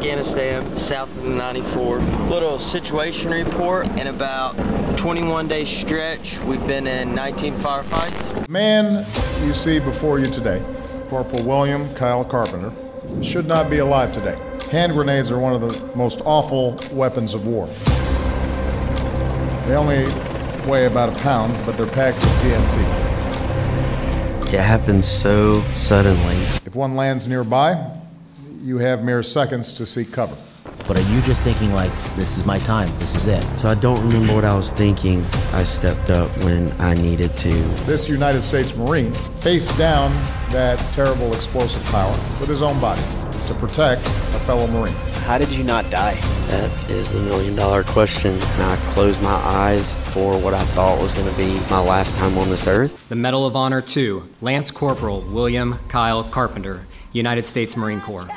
Afghanistan, south of the 94. Little situation report. In about 21 day stretch, we've been in 19 firefights. Man you see before you today, Corporal William Kyle Carpenter, should not be alive today. Hand grenades are one of the most awful weapons of war. They only weigh about a pound, but they're packed with TNT. It happens so suddenly. If one lands nearby, you have mere seconds to seek cover. But are you just thinking, like, this is my time, this is it? So I don't remember what I was thinking. I stepped up when I needed to. This United States Marine faced down that terrible explosive power with his own body to protect a fellow Marine. How did you not die? That is the million dollar question. And I closed my eyes for what I thought was going to be my last time on this earth. The Medal of Honor to Lance Corporal William Kyle Carpenter, United States Marine Corps.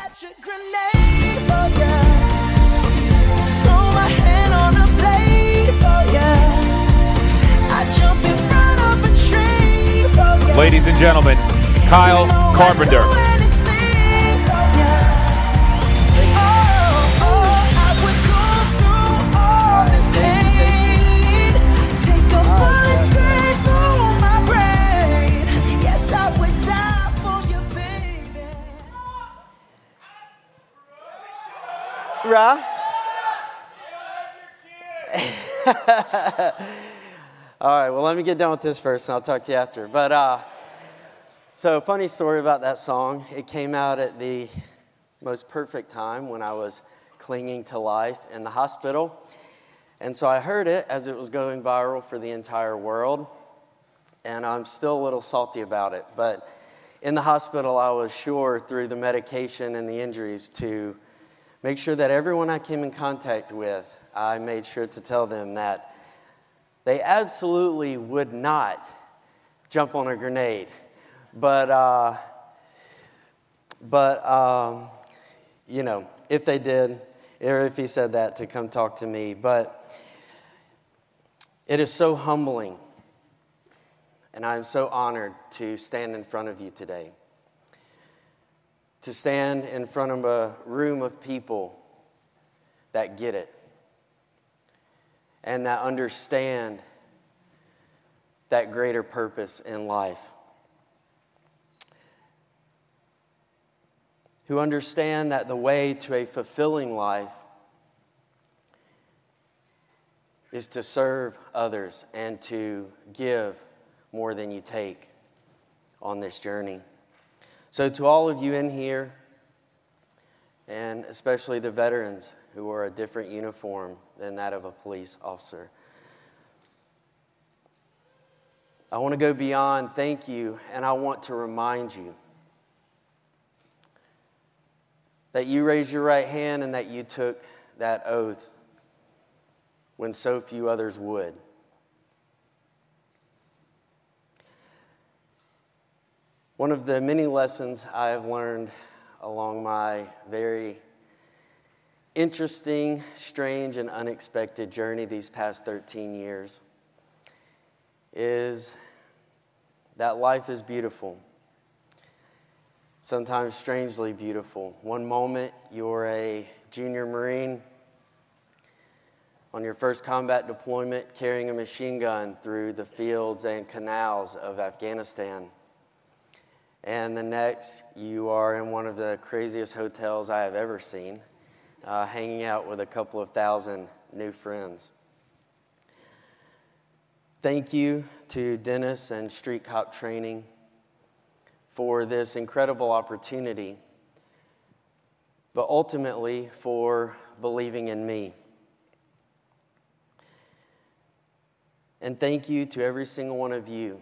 Ladies and gentlemen, Kyle Carpenter. Right? All right, well, let me get done with this first, and I'll talk to you after. But, uh, so, funny story about that song. It came out at the most perfect time when I was clinging to life in the hospital. And so I heard it as it was going viral for the entire world. And I'm still a little salty about it. But in the hospital, I was sure through the medication and the injuries to make sure that everyone I came in contact with, I made sure to tell them that they absolutely would not jump on a grenade. But, uh, but um, you know, if they did, or if he said that, to come talk to me. But it is so humbling, and I'm so honored to stand in front of you today to stand in front of a room of people that get it and that understand that greater purpose in life. Who understand that the way to a fulfilling life is to serve others and to give more than you take on this journey. So, to all of you in here, and especially the veterans who wear a different uniform than that of a police officer, I want to go beyond thank you, and I want to remind you that you raised your right hand and that you took that oath when so few others would. One of the many lessons I have learned along my very interesting, strange, and unexpected journey these past 13 years is that life is beautiful. Sometimes strangely beautiful. One moment you're a junior Marine on your first combat deployment carrying a machine gun through the fields and canals of Afghanistan. And the next, you are in one of the craziest hotels I have ever seen, uh, hanging out with a couple of thousand new friends. Thank you to Dennis and Street Cop Training for this incredible opportunity, but ultimately for believing in me. And thank you to every single one of you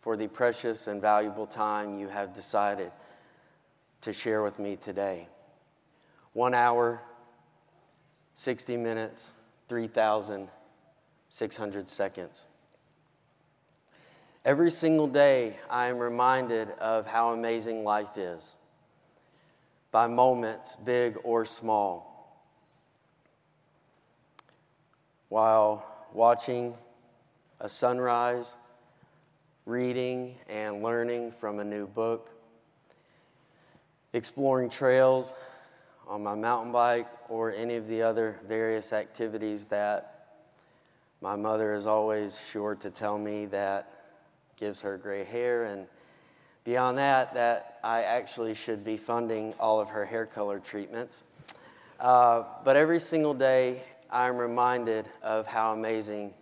for the precious and valuable time you have decided to share with me today. One hour, 60 minutes, 3,600 seconds. Every single day, I am reminded of how amazing life is by moments, big or small. While watching a sunrise reading and learning from a new book, exploring trails on my mountain bike or any of the other various activities that my mother is always sure to tell me that gives her gray hair. And beyond that that i actually should be funding all of her hair color treatments. Uh, but every single day i'm reminded of how amazing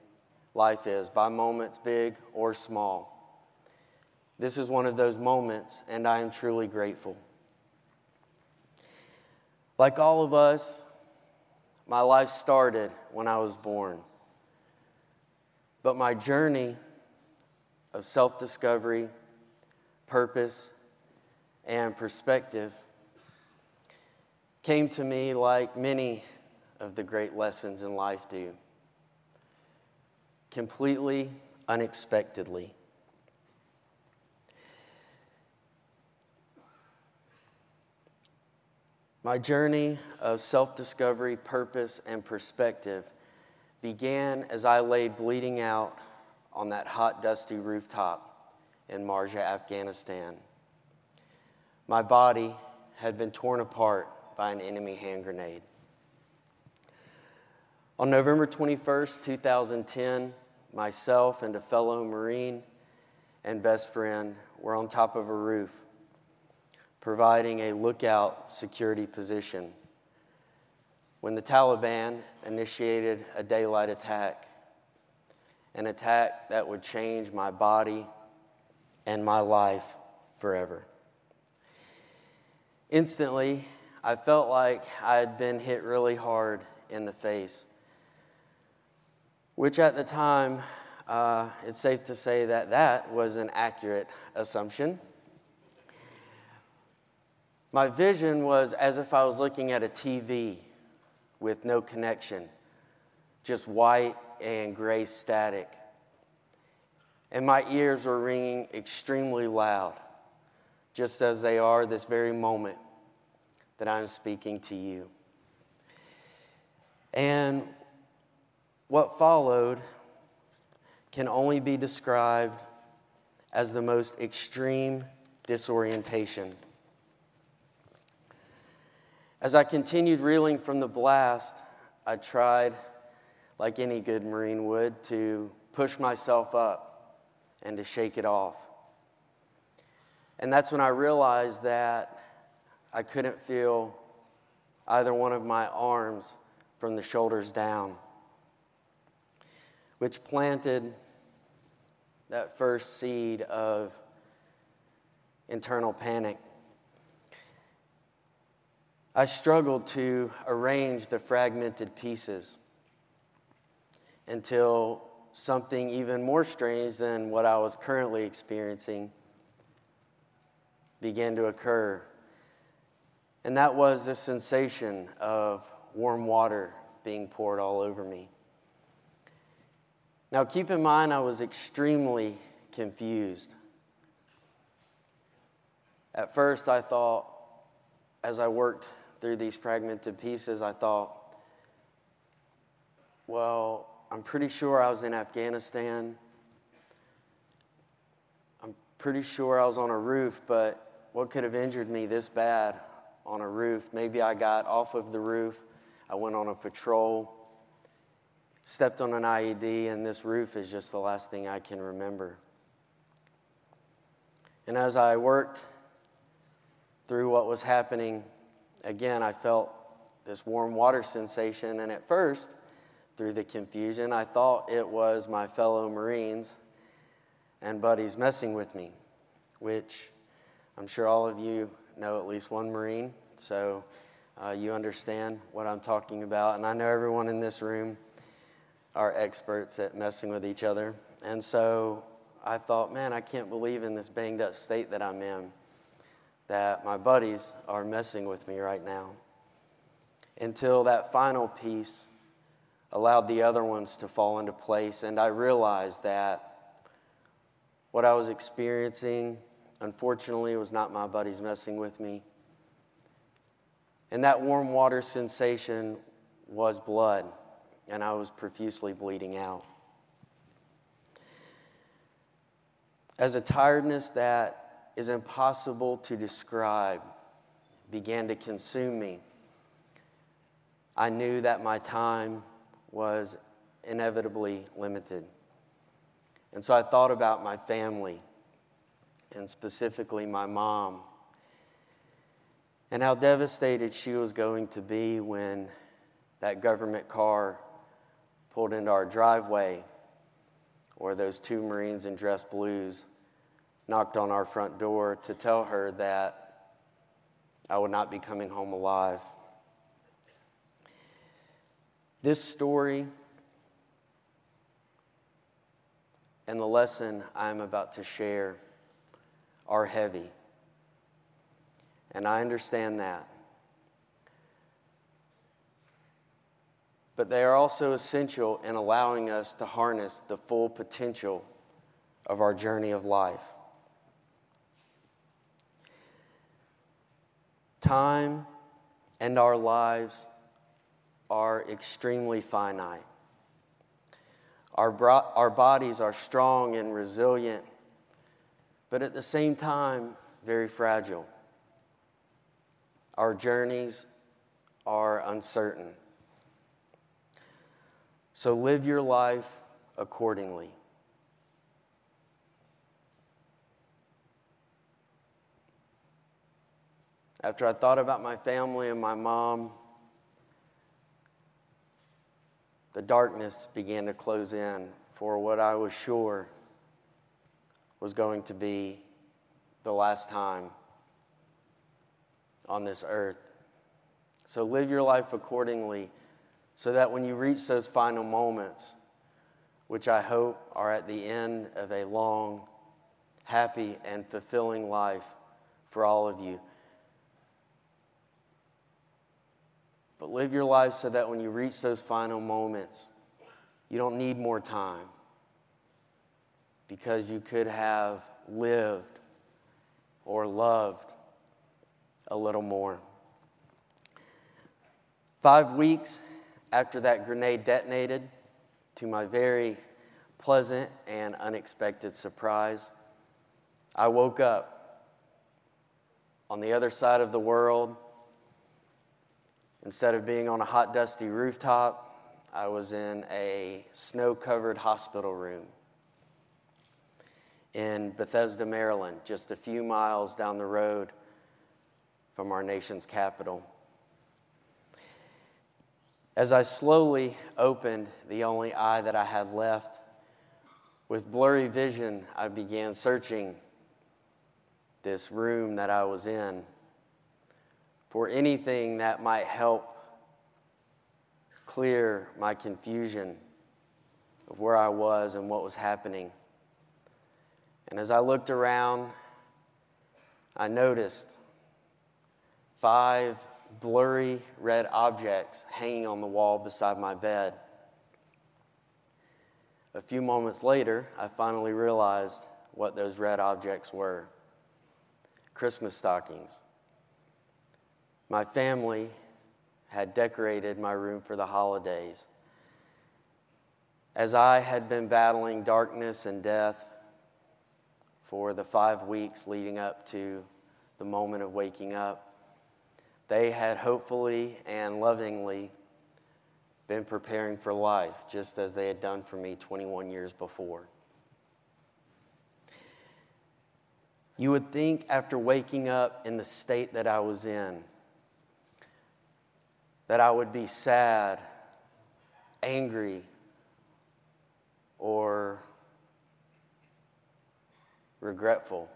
life is by moments big or small. This is one of those moments and i am truly grateful like all of us, my life started when I was born. But my journey of self discovery, purpose, and perspective came to me like many of the great lessons in life do completely unexpectedly. My journey of self discovery, purpose, and perspective began as I lay bleeding out on that hot, dusty rooftop in Marjah, Afghanistan. My body had been torn apart by an enemy hand grenade. On November 21st, 2010, myself and a fellow Marine and best friend were on top of a roof providing a lookout security position. When the Taliban initiated a daylight attack, an attack that would change my body and my life forever. Instantly, I felt like I had been hit really hard in the face, which at the time, uh, it's safe to say that that was an accurate assumption. My vision was as if I was looking at a TV with no connection, just white and gray static. And my ears were ringing extremely loud, just as they are this very moment that I'm speaking to you. And what followed can only be described as the most extreme disorientation. As I continued reeling from the blast, I tried, like any good Marine would, to push myself up and to shake it off. And that's when I realized that I couldn't feel either one of my arms from the shoulders down, which planted that first seed of internal panic. I struggled to arrange the fragmented pieces until something even more strange than what I was currently experiencing began to occur. And that was the sensation of warm water being poured all over me. Now, keep in mind, I was extremely confused. At first, I thought, as I worked through these fragmented pieces, I thought, well, I'm pretty sure I was in Afghanistan. I'm pretty sure I was on a roof, but what could have injured me this bad on a roof? Maybe I got off of the roof, I went on a patrol, stepped on an IED, and this roof is just the last thing I can remember. And as I worked through what was happening again, I felt this warm water sensation, and at first, through the confusion, I thought it was my fellow Marines and buddies messing with me, which I'm sure all of you know at least one Marine, so uh, you understand what I'm talking about. And I know everyone in this room are experts at messing with each other. And so I thought, man, I can't believe in this banged up state that I'm in that my buddies are messing with me right now. Until that final piece allowed the other ones to fall into place, and I realized that what I was experiencing, unfortunately, was not my buddies messing with me. And that warm water sensation was blood, and I was profusely bleeding out. As a tiredness that is impossible to describe began to consume me I knew that my time was inevitably limited. And so I thought about my family, and specifically my mom, and how devastated she was going to be when that government car pulled into our driveway, or those two Marines in dress blues knocked on our front door to tell her that I would not be coming home alive. This story and the lesson I'm about to share are heavy. And I understand that. But they are also essential in allowing us to harness the full potential of our journey of life. Time and our lives are extremely finite. Our, bro- our bodies are strong and resilient, but at the same time, very fragile. Our journeys are uncertain. So live your life accordingly. After I thought about my family and my mom, the darkness began to close in for what I was sure was going to be the last time on this earth. So live your life accordingly so that when you reach those final moments, which I hope are at the end of a long, happy, and fulfilling life for all of you, But live your life so that when you reach those final moments, you don't need more time because you could have lived or loved a little more. Five weeks after that grenade detonated, to my very pleasant and unexpected surprise, I woke up on the other side of the world Instead of being on a hot, dusty rooftop, I was in a snow covered hospital room in Bethesda, Maryland, just a few miles down the road from our nation's capital. As I slowly opened the only eye that I had left, with blurry vision, I began searching this room that I was in for anything that might help clear my confusion of where I was and what was happening. And as I looked around, I noticed five blurry red objects hanging on the wall beside my bed. A few moments later, I finally realized what those red objects were Christmas stockings. My family had decorated my room for the holidays. As I had been battling darkness and death for the five weeks leading up to the moment of waking up, they had hopefully and lovingly been preparing for life, just as they had done for me 21 years before. You would think after waking up in the state that I was in, that I would be sad, angry, or regretful.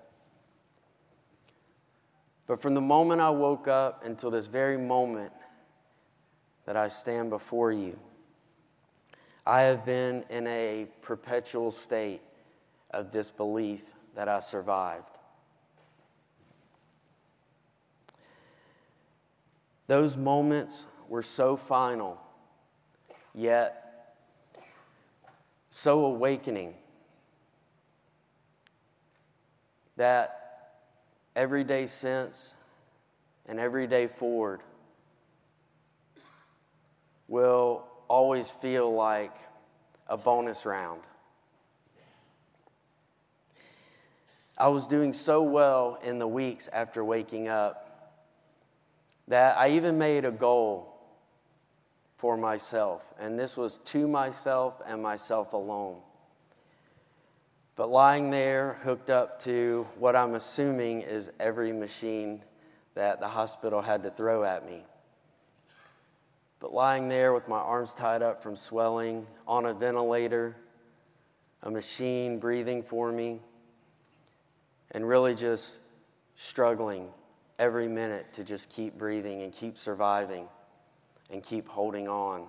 But from the moment I woke up until this very moment that I stand before you, I have been in a perpetual state of disbelief that I survived. Those moments were so final, yet so awakening that every day since and every day forward will always feel like a bonus round. I was doing so well in the weeks after waking up that I even made a goal for myself, and this was to myself and myself alone. But lying there, hooked up to what I'm assuming is every machine that the hospital had to throw at me. But lying there with my arms tied up from swelling, on a ventilator, a machine breathing for me, and really just struggling every minute to just keep breathing and keep surviving and keep holding on.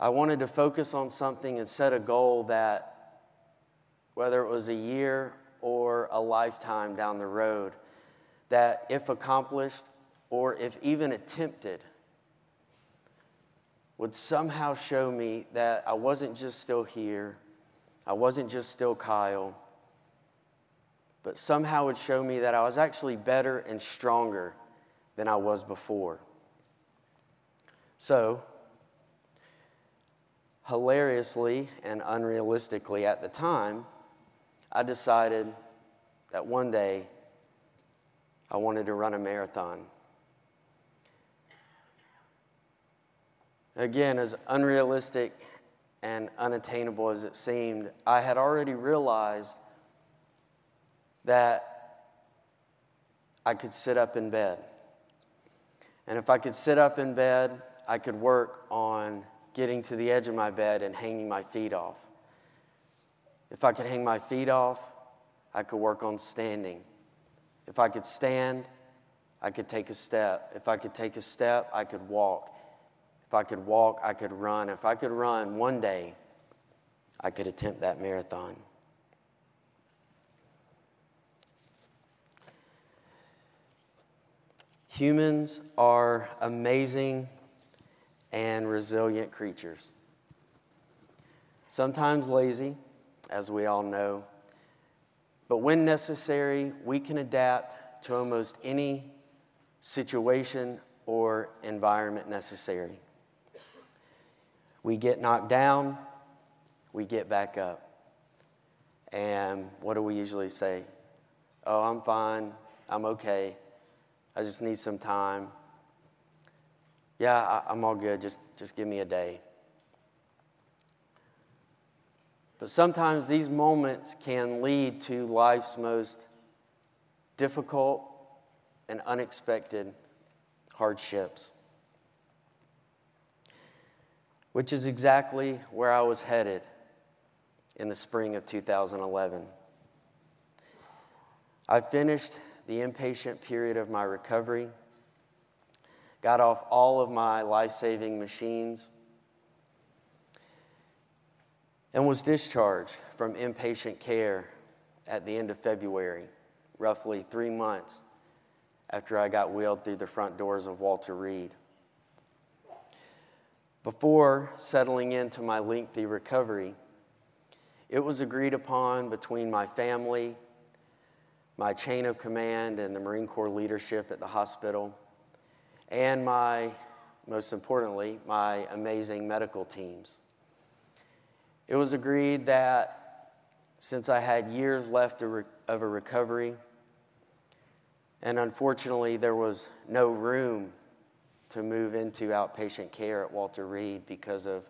I wanted to focus on something and set a goal that, whether it was a year or a lifetime down the road, that if accomplished or if even attempted, would somehow show me that I wasn't just still here, I wasn't just still Kyle, but somehow would show me that I was actually better and stronger than I was before. So, hilariously and unrealistically at the time, I decided that one day I wanted to run a marathon. Again, as unrealistic and unattainable as it seemed, I had already realized that I could sit up in bed. And if I could sit up in bed, I could work on getting to the edge of my bed and hanging my feet off. If I could hang my feet off, I could work on standing. If I could stand, I could take a step. If I could take a step, I could walk. If I could walk, I could run. If I could run one day, I could attempt that marathon. Humans are amazing and resilient creatures. Sometimes lazy, as we all know, but when necessary, we can adapt to almost any situation or environment necessary. We get knocked down, we get back up. And what do we usually say? Oh, I'm fine, I'm okay, I just need some time. Yeah, I, am all good. Just, just give me a day. But sometimes these moments can lead to life's most difficult and unexpected hardships, which is exactly where I was headed in the spring of 2011. I finished the inpatient period of my recovery got off all of my life saving machines, and was discharged from inpatient care at the end of February, roughly three months after I got wheeled through the front doors of Walter Reed. Before settling into my lengthy recovery, it was agreed upon between my family, my chain of command, and the Marine Corps leadership at the hospital and my, most importantly, my amazing medical teams. It was agreed that since I had years left of a recovery, and unfortunately there was no room to move into outpatient care at Walter Reed because of,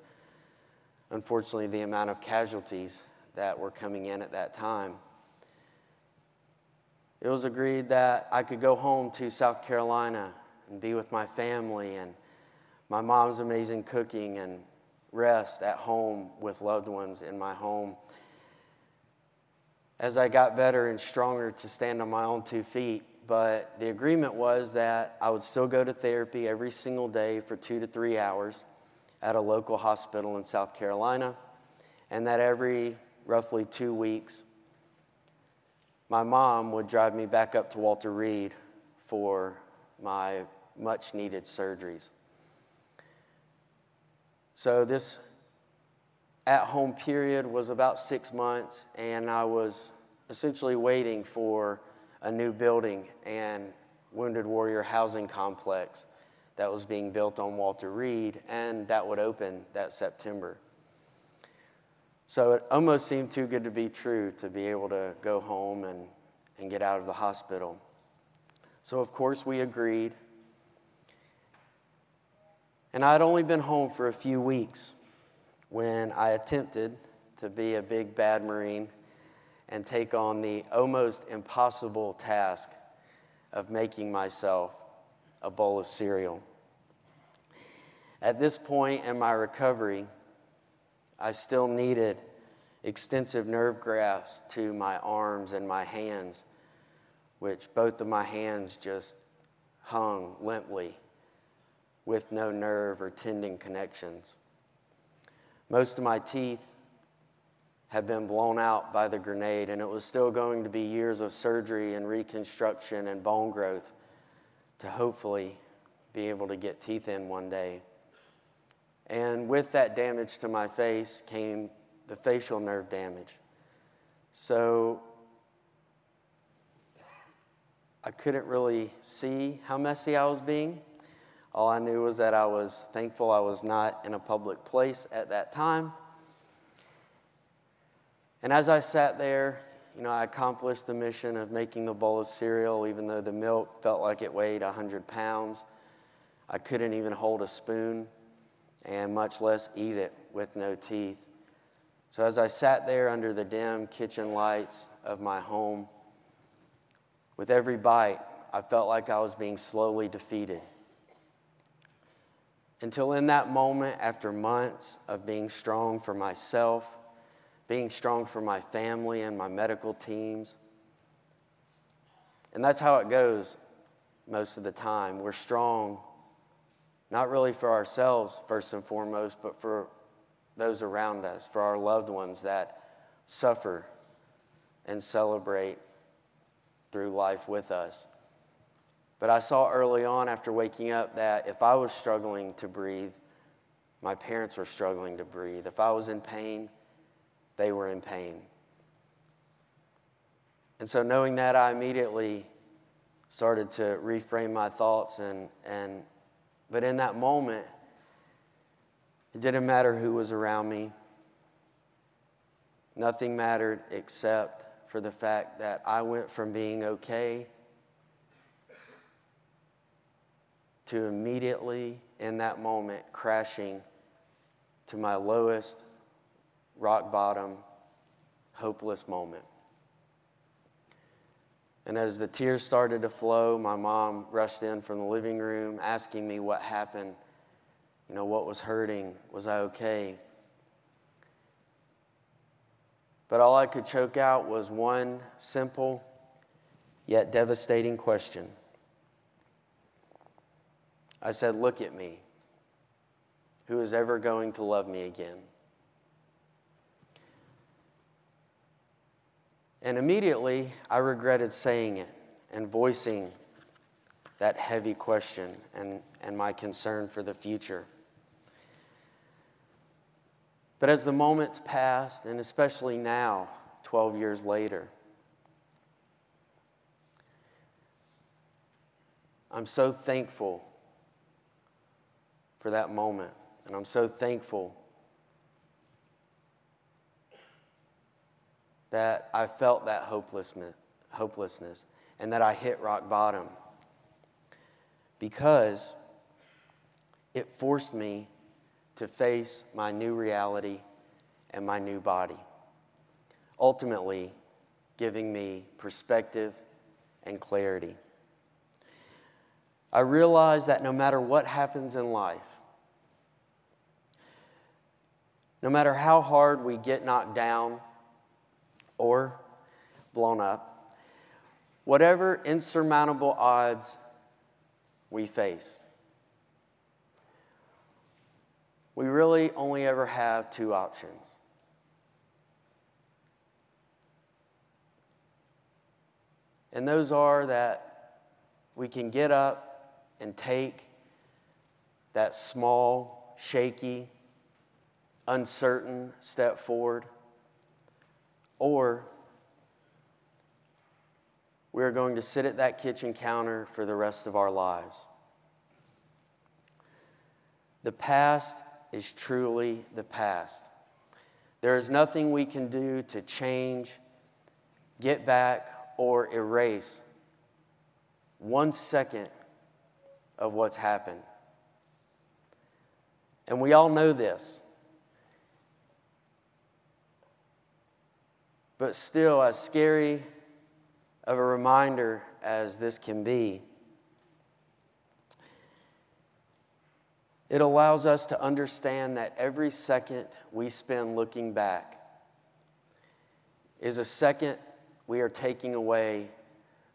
unfortunately, the amount of casualties that were coming in at that time. It was agreed that I could go home to South Carolina and be with my family and my mom's amazing cooking and rest at home with loved ones in my home. As I got better and stronger to stand on my own two feet, but the agreement was that I would still go to therapy every single day for two to three hours at a local hospital in South Carolina, and that every roughly two weeks, my mom would drive me back up to Walter Reed for my much needed surgeries. So, this at home period was about six months, and I was essentially waiting for a new building and Wounded Warrior housing complex that was being built on Walter Reed, and that would open that September. So it almost seemed too good to be true to be able to go home and, and get out of the hospital. So, of course, we agreed And I'd only been home for a few weeks when I attempted to be a big bad Marine and take on the almost impossible task of making myself a bowl of cereal. At this point in my recovery, I still needed extensive nerve grafts to my arms and my hands, which both of my hands just hung limply with no nerve or tendon connections. Most of my teeth had been blown out by the grenade, and it was still going to be years of surgery and reconstruction and bone growth to hopefully be able to get teeth in one day. And with that damage to my face came the facial nerve damage. So I couldn't really see how messy I was being. All I knew was that I was thankful I was not in a public place at that time. And as I sat there, you know, I accomplished the mission of making the bowl of cereal, even though the milk felt like it weighed 100 pounds. I couldn't even hold a spoon, and much less eat it with no teeth. So as I sat there under the dim kitchen lights of my home, with every bite, I felt like I was being slowly defeated. Until in that moment, after months of being strong for myself, being strong for my family and my medical teams. And that's how it goes most of the time. We're strong, not really for ourselves, first and foremost, but for those around us, for our loved ones that suffer and celebrate through life with us. But I saw early on after waking up that if I was struggling to breathe, my parents were struggling to breathe. If I was in pain, they were in pain. And so, knowing that, I immediately started to reframe my thoughts. And, and, but in that moment, it didn't matter who was around me. Nothing mattered except for the fact that I went from being okay to immediately, in that moment, crashing to my lowest rock bottom, hopeless moment. And as the tears started to flow, my mom rushed in from the living room asking me what happened, you know, what was hurting, was I okay? But all I could choke out was one simple yet devastating question. I said, Look at me. Who is ever going to love me again? And immediately, I regretted saying it and voicing that heavy question and, and my concern for the future. But as the moments passed, and especially now, 12 years later, I'm so thankful for that moment. And I'm so thankful that I felt that hopelessness, hopelessness and that I hit rock bottom because it forced me to face my new reality and my new body, ultimately giving me perspective and clarity. I realize that no matter what happens in life, no matter how hard we get knocked down, or blown up, whatever insurmountable odds we face. We really only ever have two options. And those are that we can get up and take that small, shaky, uncertain step forward or we are going to sit at that kitchen counter for the rest of our lives. The past is truly the past. There is nothing we can do to change, get back, or erase one second of what's happened. And we all know this. But still, as scary of a reminder as this can be, it allows us to understand that every second we spend looking back is a second we are taking away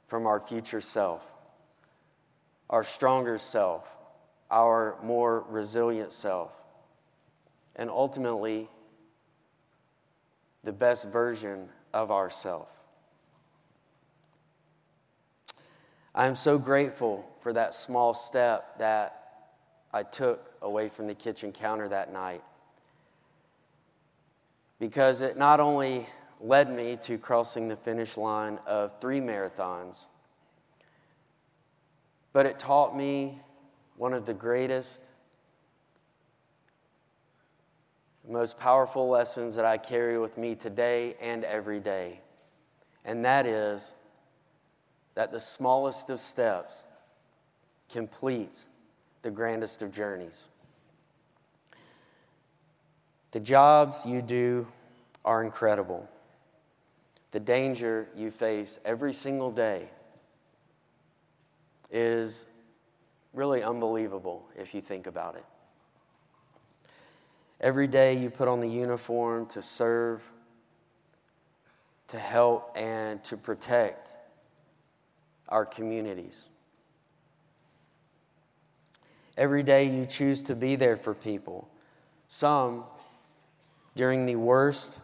from our future self, our stronger self, our more resilient self, and ultimately the best version of ourself. I am so grateful for that small step that I took away from the kitchen counter that night because it not only led me to crossing the finish line of three marathons, but it taught me one of the greatest, most powerful lessons that I carry with me today and every day. And that is that the smallest of steps completes the grandest of journeys. The jobs you do are incredible. The danger you face every single day is really unbelievable if you think about it. Every day you put on the uniform to serve, to help, and to protect our communities. Every day you choose to be there for people, some during the worst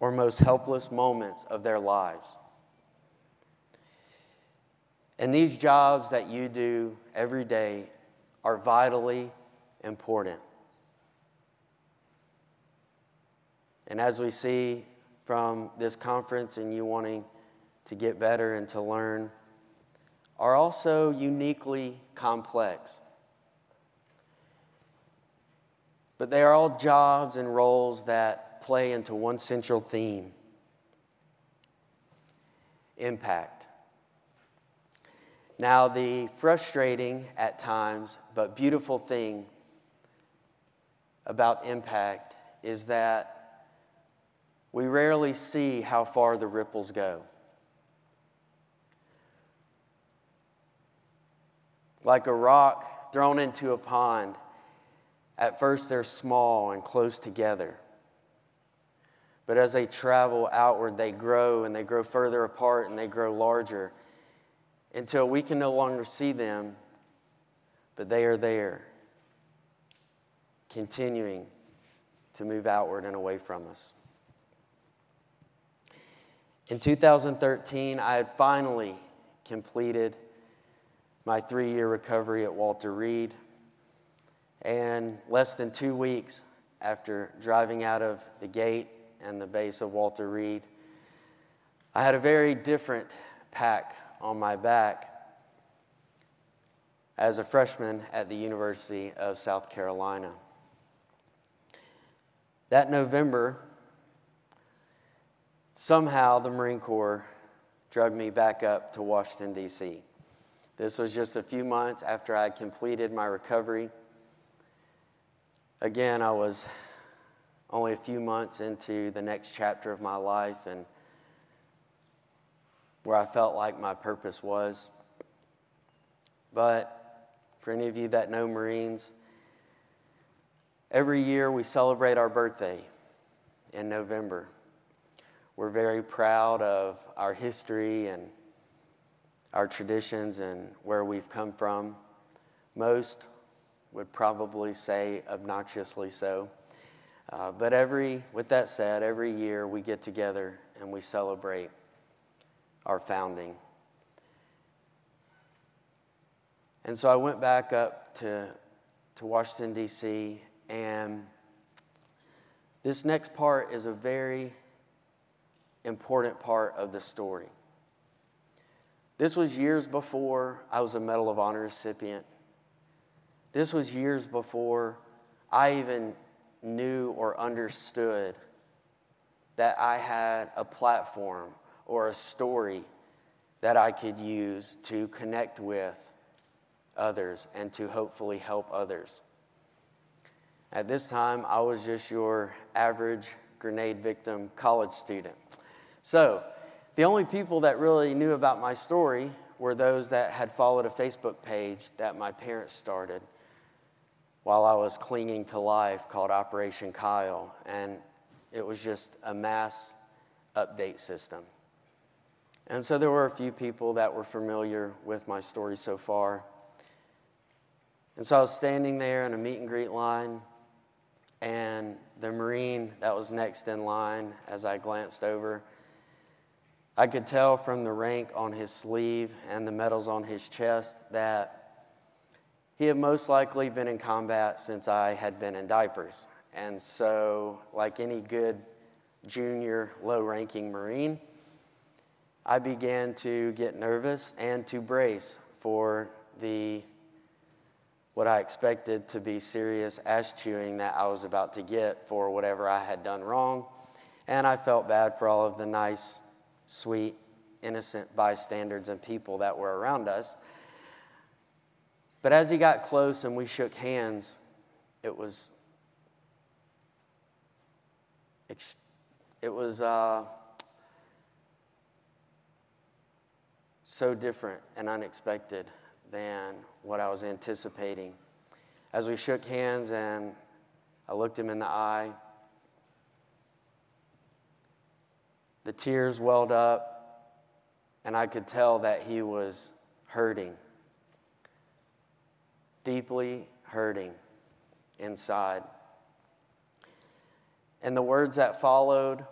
or most helpless moments of their lives. And these jobs that you do every day are vitally important. And as we see from this conference and you wanting to get better and to learn, are also uniquely complex. But they are all jobs and roles that play into one central theme impact. Now, the frustrating at times but beautiful thing about impact is that we rarely see how far the ripples go. Like a rock thrown into a pond, at first they're small and close together. But as they travel outward, they grow and they grow further apart and they grow larger until we can no longer see them, but they are there, continuing to move outward and away from us. In 2013, I had finally completed my three year recovery at Walter Reed. And less than two weeks after driving out of the gate and the base of Walter Reed, I had a very different pack on my back as a freshman at the University of South Carolina. That November, somehow the Marine Corps drug me back up to Washington, D.C. This was just a few months after I completed my recovery. Again, I was only a few months into the next chapter of my life and where I felt like my purpose was. But for any of you that know Marines, every year we celebrate our birthday in November. We're very proud of our history and our traditions and where we've come from. Most would probably say obnoxiously so. Uh, but every, with that said, every year we get together and we celebrate our founding. And so I went back up to, to Washington, D.C., and this next part is a very important part of the story. This was years before I was a Medal of Honor recipient. This was years before I even knew or understood that I had a platform or a story that I could use to connect with others and to hopefully help others. At this time, I was just your average grenade victim college student. So, the only people that really knew about my story were those that had followed a Facebook page that my parents started while I was clinging to life called Operation Kyle. And it was just a mass update system. And so there were a few people that were familiar with my story so far. And so I was standing there in a meet and greet line, and the Marine that was next in line, as I glanced over, I could tell from the rank on his sleeve and the medals on his chest that he had most likely been in combat since I had been in diapers. And so, like any good junior low ranking Marine, I began to get nervous and to brace for the what I expected to be serious ass chewing that I was about to get for whatever I had done wrong. And I felt bad for all of the nice, sweet, innocent bystanders and people that were around us. But as he got close and we shook hands, it was it was uh, so different and unexpected than what I was anticipating. As we shook hands and I looked him in the eye, the tears welled up, and I could tell that he was hurting, deeply hurting inside. And the words that followed,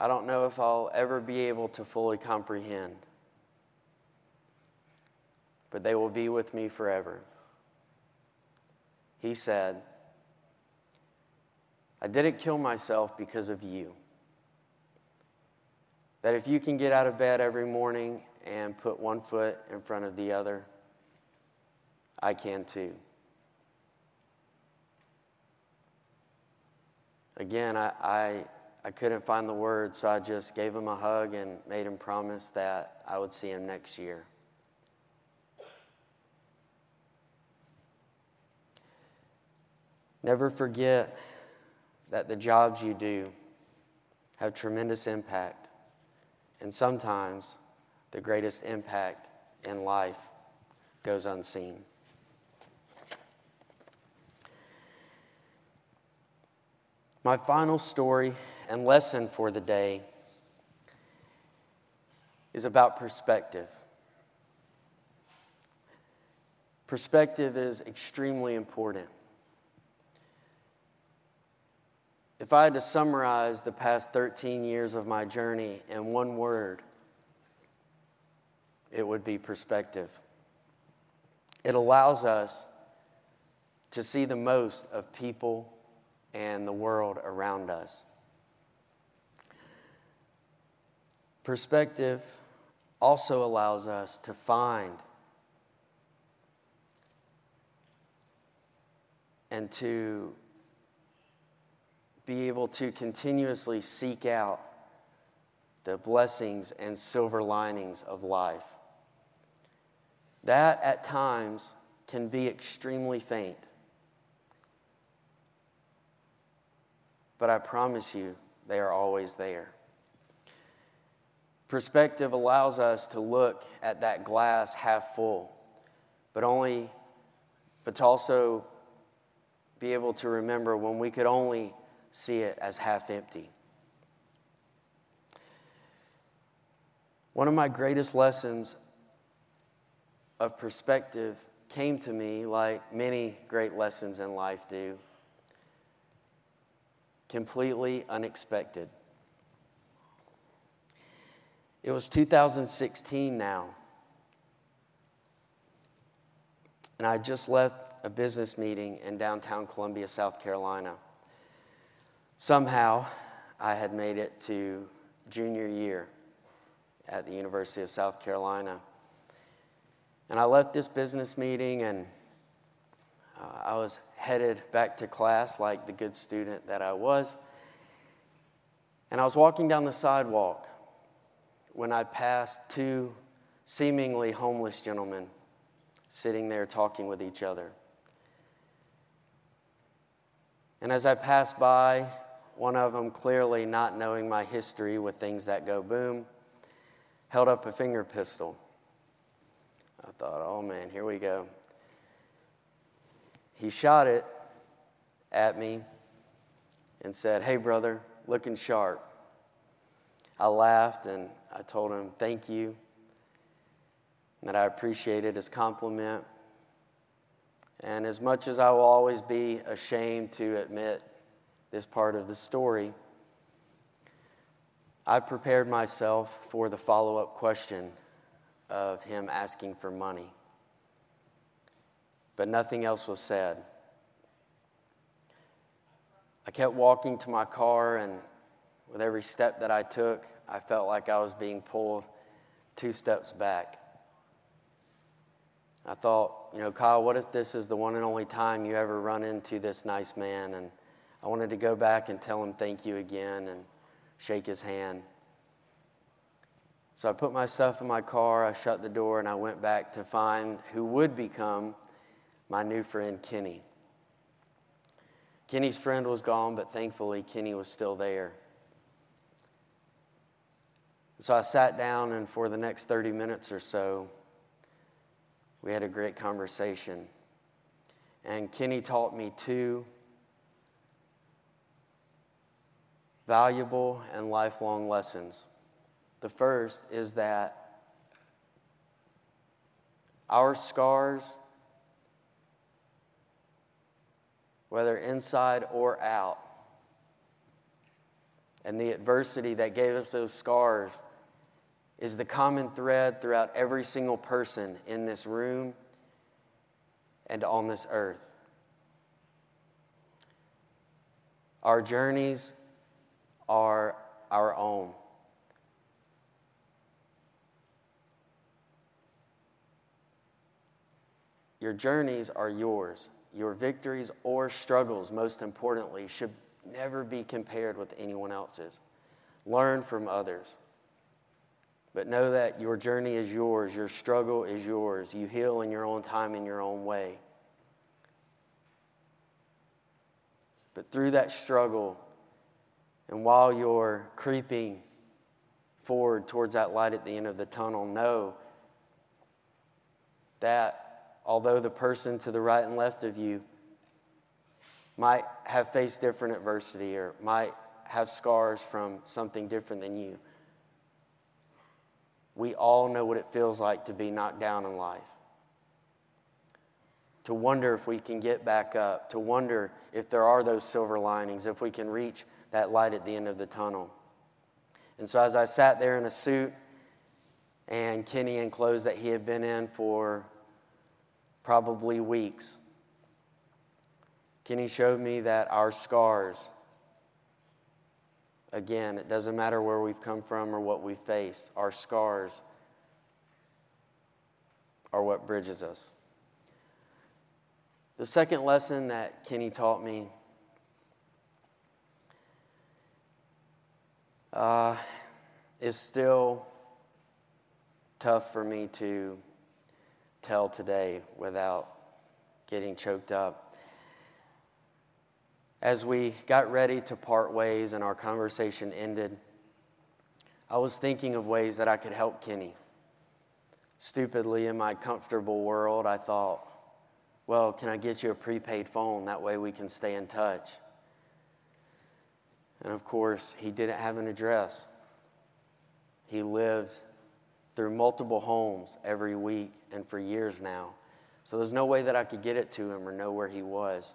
I don't know if I'll ever be able to fully comprehend but they will be with me forever. He said, I didn't kill myself because of you. That if you can get out of bed every morning and put one foot in front of the other, I can too. Again, I, I, I couldn't find the words, so I just gave him a hug and made him promise that I would see him next year. Never forget that the jobs you do have tremendous impact, and sometimes the greatest impact in life goes unseen. My final story and lesson for the day is about perspective. Perspective is extremely important. If I had to summarize the past 13 years of my journey in one word, it would be perspective. It allows us to see the most of people and the world around us. Perspective also allows us to find and to be able to continuously seek out the blessings and silver linings of life. That at times can be extremely faint. But I promise you, they are always there. Perspective allows us to look at that glass half full, but only, but to also be able to remember when we could only see it as half empty. One of my greatest lessons of perspective came to me, like many great lessons in life do, completely unexpected. It was 2016 now. And I just left a business meeting in downtown Columbia, South Carolina. Somehow, I had made it to junior year at the University of South Carolina. And I left this business meeting and uh, I was headed back to class like the good student that I was. And I was walking down the sidewalk when I passed two seemingly homeless gentlemen sitting there talking with each other. And as I passed by, one of them, clearly not knowing my history with things that go boom, held up a finger pistol. I thought, oh man, here we go. He shot it at me and said, Hey, brother, looking sharp. I laughed and I told him, Thank you, that I appreciated his compliment. And as much as I will always be ashamed to admit this part of the story, I prepared myself for the follow up question of him asking for money. But nothing else was said. I kept walking to my car, and with every step that I took, I felt like I was being pulled two steps back. I thought, you know, Kyle, what if this is the one and only time you ever run into this nice man? And I wanted to go back and tell him thank you again and shake his hand. So I put myself in my car, I shut the door, and I went back to find who would become my new friend, Kenny. Kenny's friend was gone, but thankfully, Kenny was still there. So I sat down, and for the next 30 minutes or so, we had a great conversation. And Kenny taught me two valuable and lifelong lessons. The first is that our scars, whether inside or out, and the adversity that gave us those scars is the common thread throughout every single person in this room and on this earth. Our journeys are our own. Your journeys are yours. Your victories or struggles, most importantly, should never be compared with anyone else's. Learn from others. But know that your journey is yours, your struggle is yours. You heal in your own time, in your own way. But through that struggle, and while you're creeping forward towards that light at the end of the tunnel, know that although the person to the right and left of you might have faced different adversity or might have scars from something different than you, we all know what it feels like to be knocked down in life. To wonder if we can get back up, to wonder if there are those silver linings, if we can reach that light at the end of the tunnel. And so, as I sat there in a suit and Kenny in clothes that he had been in for probably weeks, Kenny showed me that our scars, Again, it doesn't matter where we've come from or what we've faced, our scars are what bridges us. The second lesson that Kenny taught me uh, is still tough for me to tell today without getting choked up. As we got ready to part ways and our conversation ended, I was thinking of ways that I could help Kenny. Stupidly, in my comfortable world, I thought, well, can I get you a prepaid phone? That way we can stay in touch. And of course, he didn't have an address. He lived through multiple homes every week and for years now. So there's no way that I could get it to him or know where he was.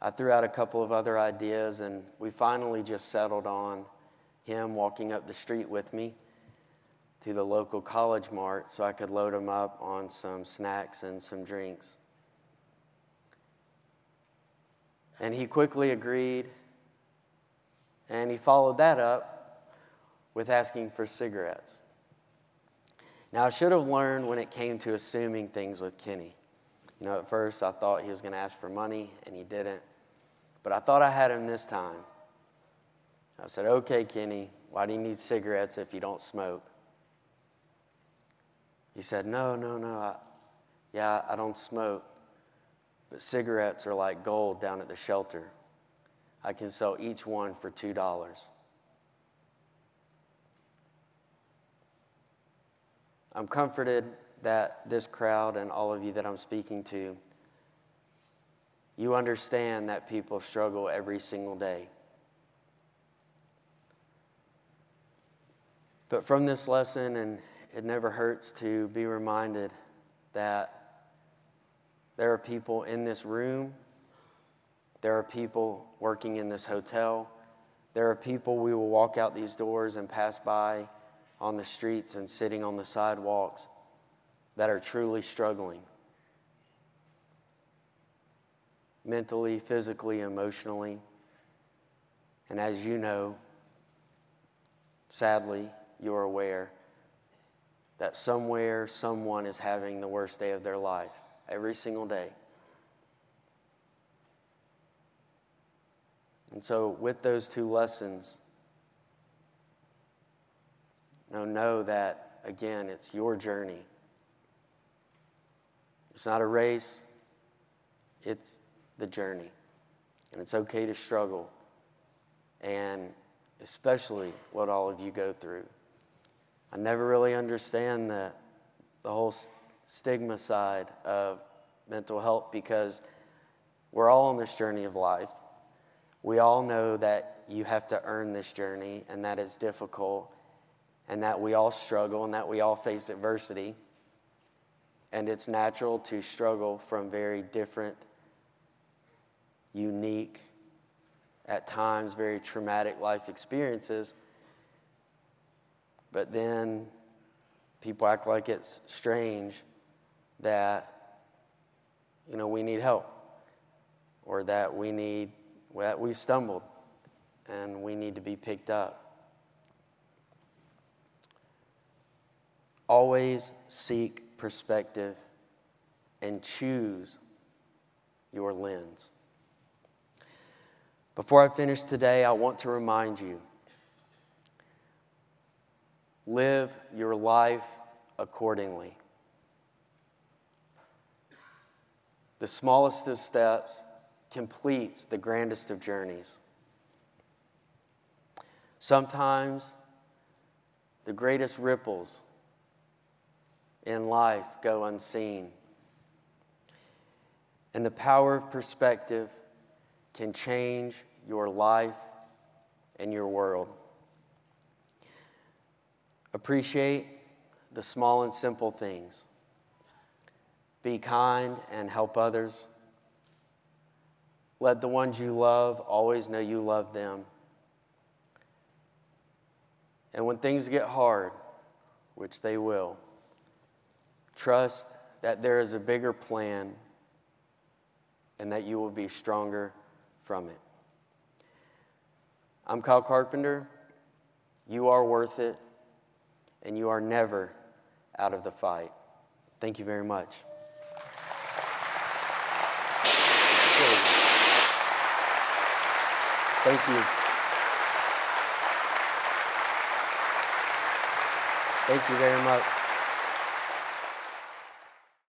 I threw out a couple of other ideas, and we finally just settled on him walking up the street with me to the local college mart so I could load him up on some snacks and some drinks. And he quickly agreed, and he followed that up with asking for cigarettes. Now, I should have learned when it came to assuming things with Kenny. You know, at first I thought he was going to ask for money, and he didn't. But I thought I had him this time. I said, Okay, Kenny, why do you need cigarettes if you don't smoke? He said, No, no, no. I, yeah, I don't smoke. But cigarettes are like gold down at the shelter. I can sell each one for $2. I'm comforted that this crowd and all of you that I'm speaking to, you understand that people struggle every single day. But from this lesson, and it never hurts to be reminded that there are people in this room, there are people working in this hotel, there are people we will walk out these doors and pass by on the streets and sitting on the sidewalks that are truly struggling mentally, physically, emotionally. And as you know, sadly, you're aware that somewhere someone is having the worst day of their life every single day. And so, with those two lessons, know, know that, again, it's your journey. It's not a race, it's the journey. And it's okay to struggle, and especially what all of you go through. I never really understand the, the whole stigma side of mental health because we're all on this journey of life. We all know that you have to earn this journey and that it's difficult and that we all struggle and that we all face adversity. And it's natural to struggle from very different, unique, at times very traumatic life experiences. But then people act like it's strange that, you know, we need help or that we need, that we've stumbled and we need to be picked up. Always seek perspective and choose your lens. Before I finish today, I want to remind you live your life accordingly. The smallest of steps completes the grandest of journeys. Sometimes the greatest ripples in life go unseen. And the power of perspective can change your life and your world. Appreciate the small and simple things. Be kind and help others. Let the ones you love always know you love them. And when things get hard, which they will, trust that there is a bigger plan and that you will be stronger from it. I'm Kyle Carpenter. You are worth it, and you are never out of the fight. Thank you very much. Thank you. Thank you very much.